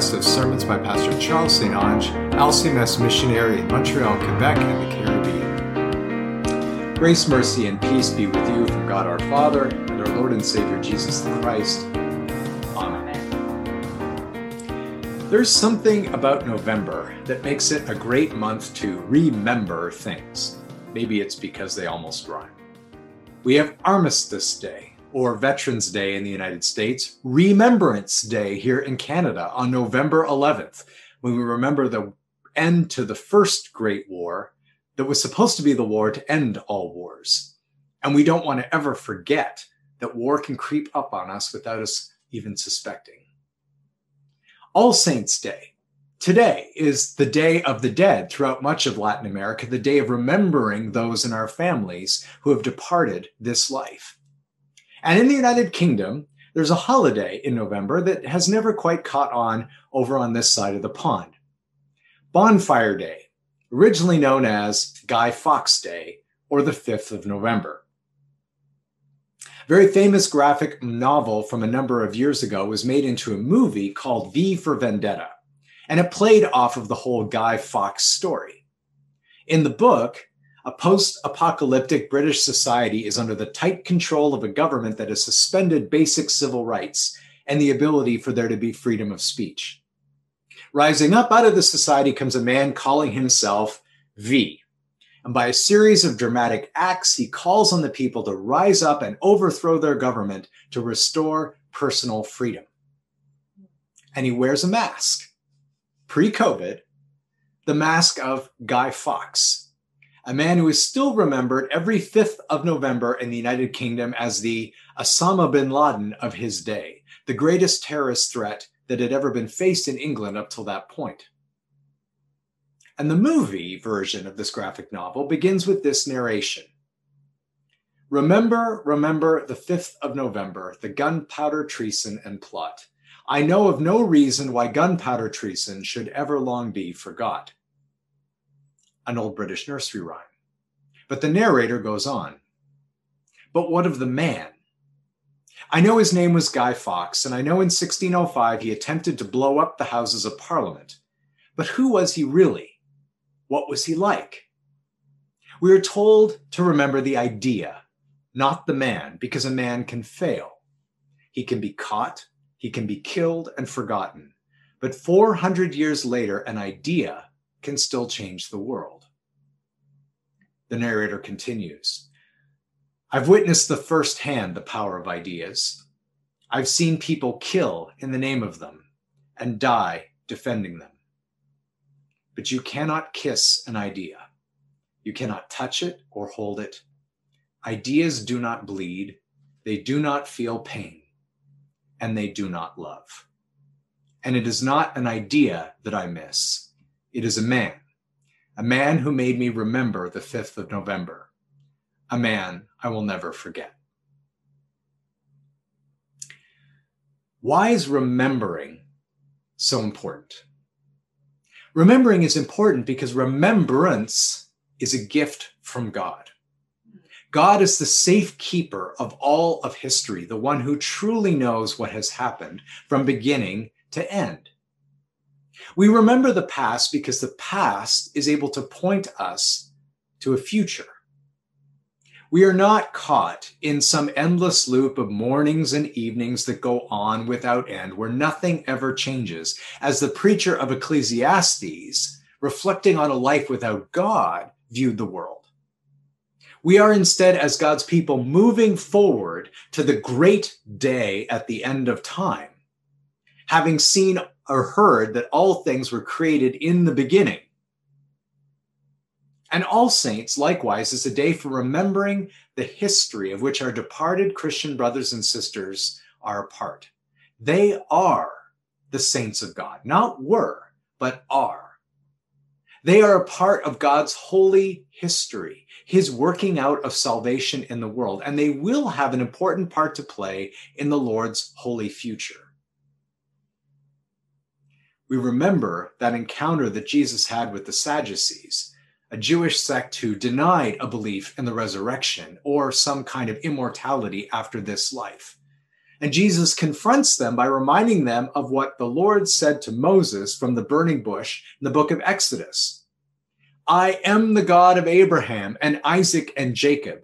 podcast of sermons by Pastor Charles St. Onge, LCMS missionary in Montreal, Quebec, and the Caribbean. Grace, mercy, and peace be with you from God our Father and our Lord and Savior Jesus Christ. Amen. There's something about November that makes it a great month to remember things. Maybe it's because they almost rhyme. We have Armistice Day, or Veterans Day in the United States, Remembrance Day here in Canada on November 11th, when we remember the end to the first Great War that was supposed to be the war to end all wars. And we don't want to ever forget that war can creep up on us without us even suspecting. All Saints Day. Today is the Day of the Dead throughout much of Latin America, the day of remembering those in our families who have departed this life. And in the United Kingdom, there's a holiday in November that has never quite caught on over on this side of the pond. Bonfire Day, originally known as Guy Fawkes Day or the 5th of November. very famous graphic novel from a number of years ago was made into a movie called V for Vendetta, and it played off of the whole Guy Fawkes story. In the book, a post apocalyptic British society is under the tight control of a government that has suspended basic civil rights and the ability for there to be freedom of speech. Rising up out of the society comes a man calling himself V. And by a series of dramatic acts, he calls on the people to rise up and overthrow their government to restore personal freedom. And he wears a mask. Pre COVID, the mask of Guy Fawkes, a man who is still remembered every 5th of November in the United Kingdom as the Osama bin Laden of his day, the greatest terrorist threat that had ever been faced in England up till that point. And the movie version of this graphic novel begins with this narration. Remember, remember the 5th of November, the gunpowder treason and plot. I know of no reason why gunpowder treason should ever long be forgot an old British nursery rhyme. But the narrator goes on. But what of the man? I know his name was Guy Fawkes, and I know in 1605 he attempted to blow up the Houses of Parliament. But who was he really? What was he like? We are told to remember the idea, not the man, because a man can fail. He can be caught, he can be killed and forgotten. But 400 years later, an idea can still change the world. The narrator continues I've witnessed the firsthand the power of ideas. I've seen people kill in the name of them and die defending them. But you cannot kiss an idea. You cannot touch it or hold it. Ideas do not bleed, they do not feel pain, and they do not love. And it is not an idea that I miss it is a man, a man who made me remember the 5th of November, a man I will never forget. Why is remembering so important? Remembering is important because remembrance is a gift from God. God is the safekeeper of all of history, the one who truly knows what has happened from beginning to end. We remember the past because the past is able to point us to a future. We are not caught in some endless loop of mornings and evenings that go on without end, where nothing ever changes. As the preacher of Ecclesiastes, reflecting on a life without God, viewed the world. We are instead, as God's people, moving forward to the great day at the end of time, having seen or heard that all things were created in the beginning. And All Saints, likewise, is a day for remembering the history of which our departed Christian brothers and sisters are a part. They are the saints of God, not were, but are. They are a part of God's holy history, his working out of salvation in the world, and they will have an important part to play in the Lord's holy future we remember that encounter that Jesus had with the Sadducees, a Jewish sect who denied a belief in the resurrection or some kind of immortality after this life. And Jesus confronts them by reminding them of what the Lord said to Moses from the burning bush in the book of Exodus I am the God of Abraham and Isaac and Jacob.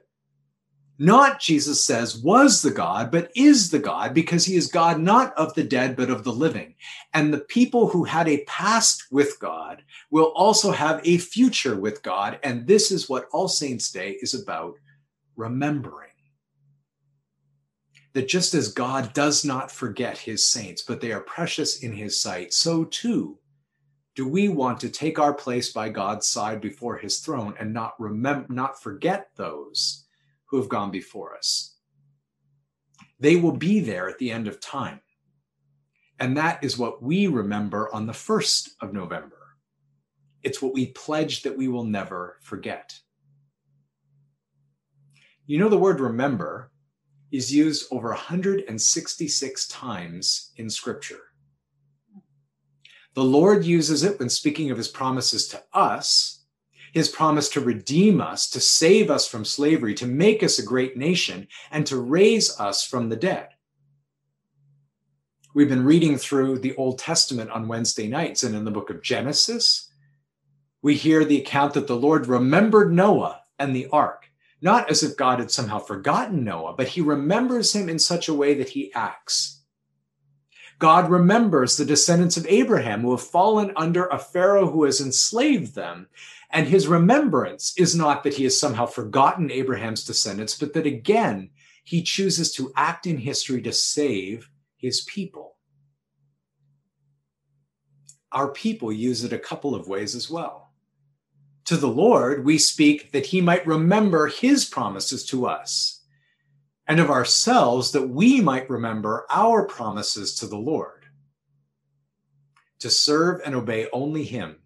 Not, Jesus says, was the God, but is the God, because he is God not of the dead, but of the living. And the people who had a past with God will also have a future with God. And this is what All Saints' Day is about remembering that just as God does not forget his saints, but they are precious in his sight, so too do we want to take our place by God's side before his throne and not remember not forget those who have gone before us. They will be there at the end of time. And that is what we remember on the 1st of November. It's what we pledge that we will never forget. You know, the word remember is used over 166 times in Scripture. The Lord uses it when speaking of his promises to us, his promise to redeem us, to save us from slavery, to make us a great nation, and to raise us from the dead. We've been reading through the Old Testament on Wednesday nights, and in the book of Genesis, we hear the account that the Lord remembered Noah and the ark not as if God had somehow forgotten Noah, but he remembers him in such a way that he acts. God remembers the descendants of Abraham who have fallen under a Pharaoh who has enslaved them. And his remembrance is not that he has somehow forgotten Abraham's descendants, but that again, he chooses to act in history to save his people. Our people use it a couple of ways as well. To the Lord, we speak that he might remember his promises to us, and of ourselves that we might remember our promises to the Lord. To serve and obey only him,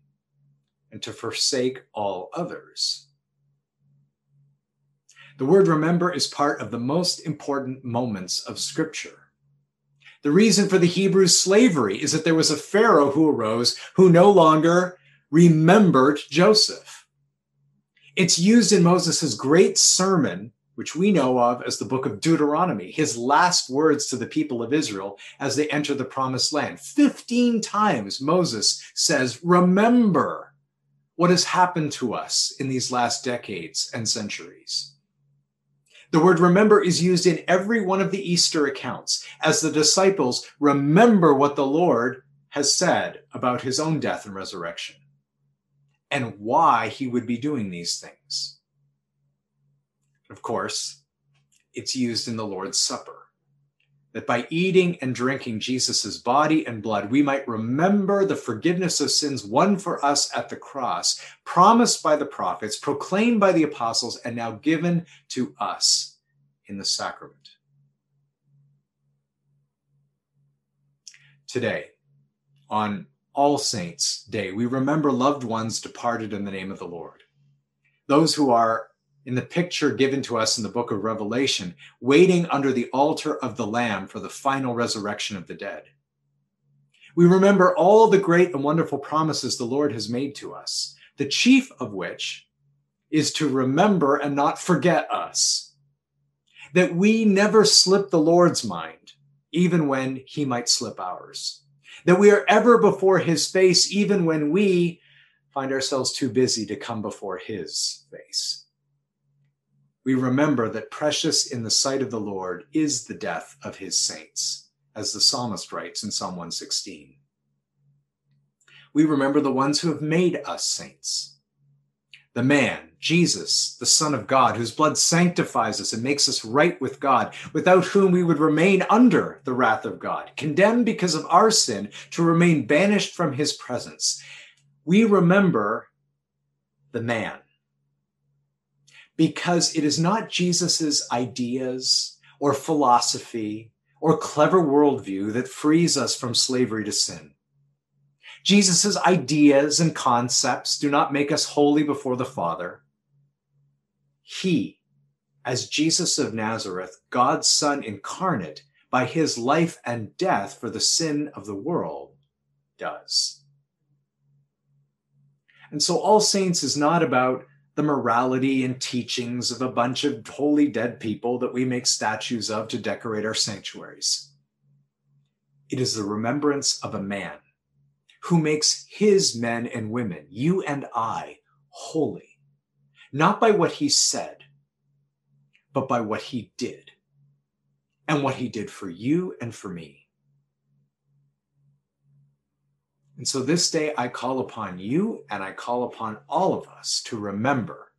and to forsake all others. The word remember is part of the most important moments of Scripture. The reason for the Hebrew slavery is that there was a Pharaoh who arose who no longer remembered Joseph. It's used in Moses' great sermon, which we know of as the book of Deuteronomy, his last words to the people of Israel as they enter the promised land. 15 times Moses says, Remember what has happened to us in these last decades and centuries. The word remember is used in every one of the Easter accounts as the disciples remember what the Lord has said about his own death and resurrection and why he would be doing these things. Of course, it's used in the Lord's Supper, that by eating and drinking Jesus' body and blood, we might remember the forgiveness of sins won for us at the cross, promised by the prophets, proclaimed by the apostles, and now given to us in the sacrament. Today, on all Saints' Day, we remember loved ones departed in the name of the Lord. Those who are in the picture given to us in the book of Revelation, waiting under the altar of the Lamb for the final resurrection of the dead. We remember all the great and wonderful promises the Lord has made to us, the chief of which is to remember and not forget us. That we never slip the Lord's mind, even when he might slip ours that we are ever before his face, even when we find ourselves too busy to come before his face. We remember that precious in the sight of the Lord is the death of his saints, as the psalmist writes in Psalm 116. We remember the ones who have made us saints. The man, Jesus, the Son of God, whose blood sanctifies us and makes us right with God, without whom we would remain under the wrath of God, condemned because of our sin to remain banished from his presence. We remember the man because it is not Jesus's ideas or philosophy or clever worldview that frees us from slavery to sin. Jesus' ideas and concepts do not make us holy before the Father. He, as Jesus of Nazareth, God's Son incarnate, by his life and death for the sin of the world, does. And so All Saints is not about the morality and teachings of a bunch of holy dead people that we make statues of to decorate our sanctuaries. It is the remembrance of a man who makes his men and women, you and I, holy, not by what he said, but by what he did and what he did for you and for me. And so this day I call upon you and I call upon all of us to remember.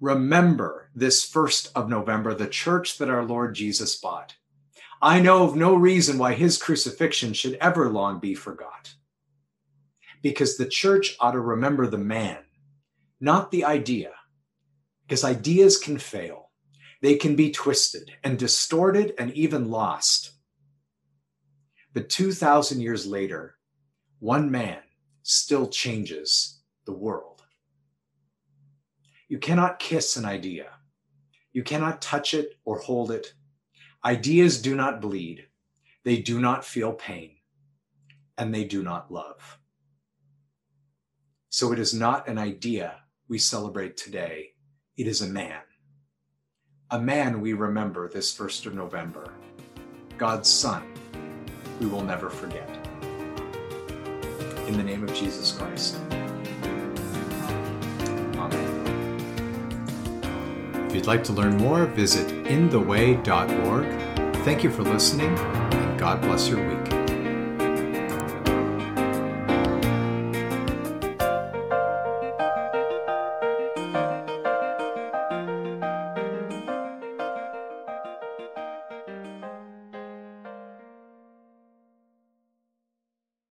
Remember this first of November, the church that our Lord Jesus bought. I know of no reason why his crucifixion should ever long be forgot. Because the church ought to remember the man, not the idea. Because ideas can fail. They can be twisted and distorted and even lost. But 2,000 years later, one man still changes the world. You cannot kiss an idea. You cannot touch it or hold it. Ideas do not bleed. They do not feel pain. And they do not love. So it is not an idea we celebrate today. It is a man a man we remember this 1st of November, God's Son, we will never forget. In the name of Jesus Christ. Amen. If you'd like to learn more, visit intheway.org. Thank you for listening, and God bless your week.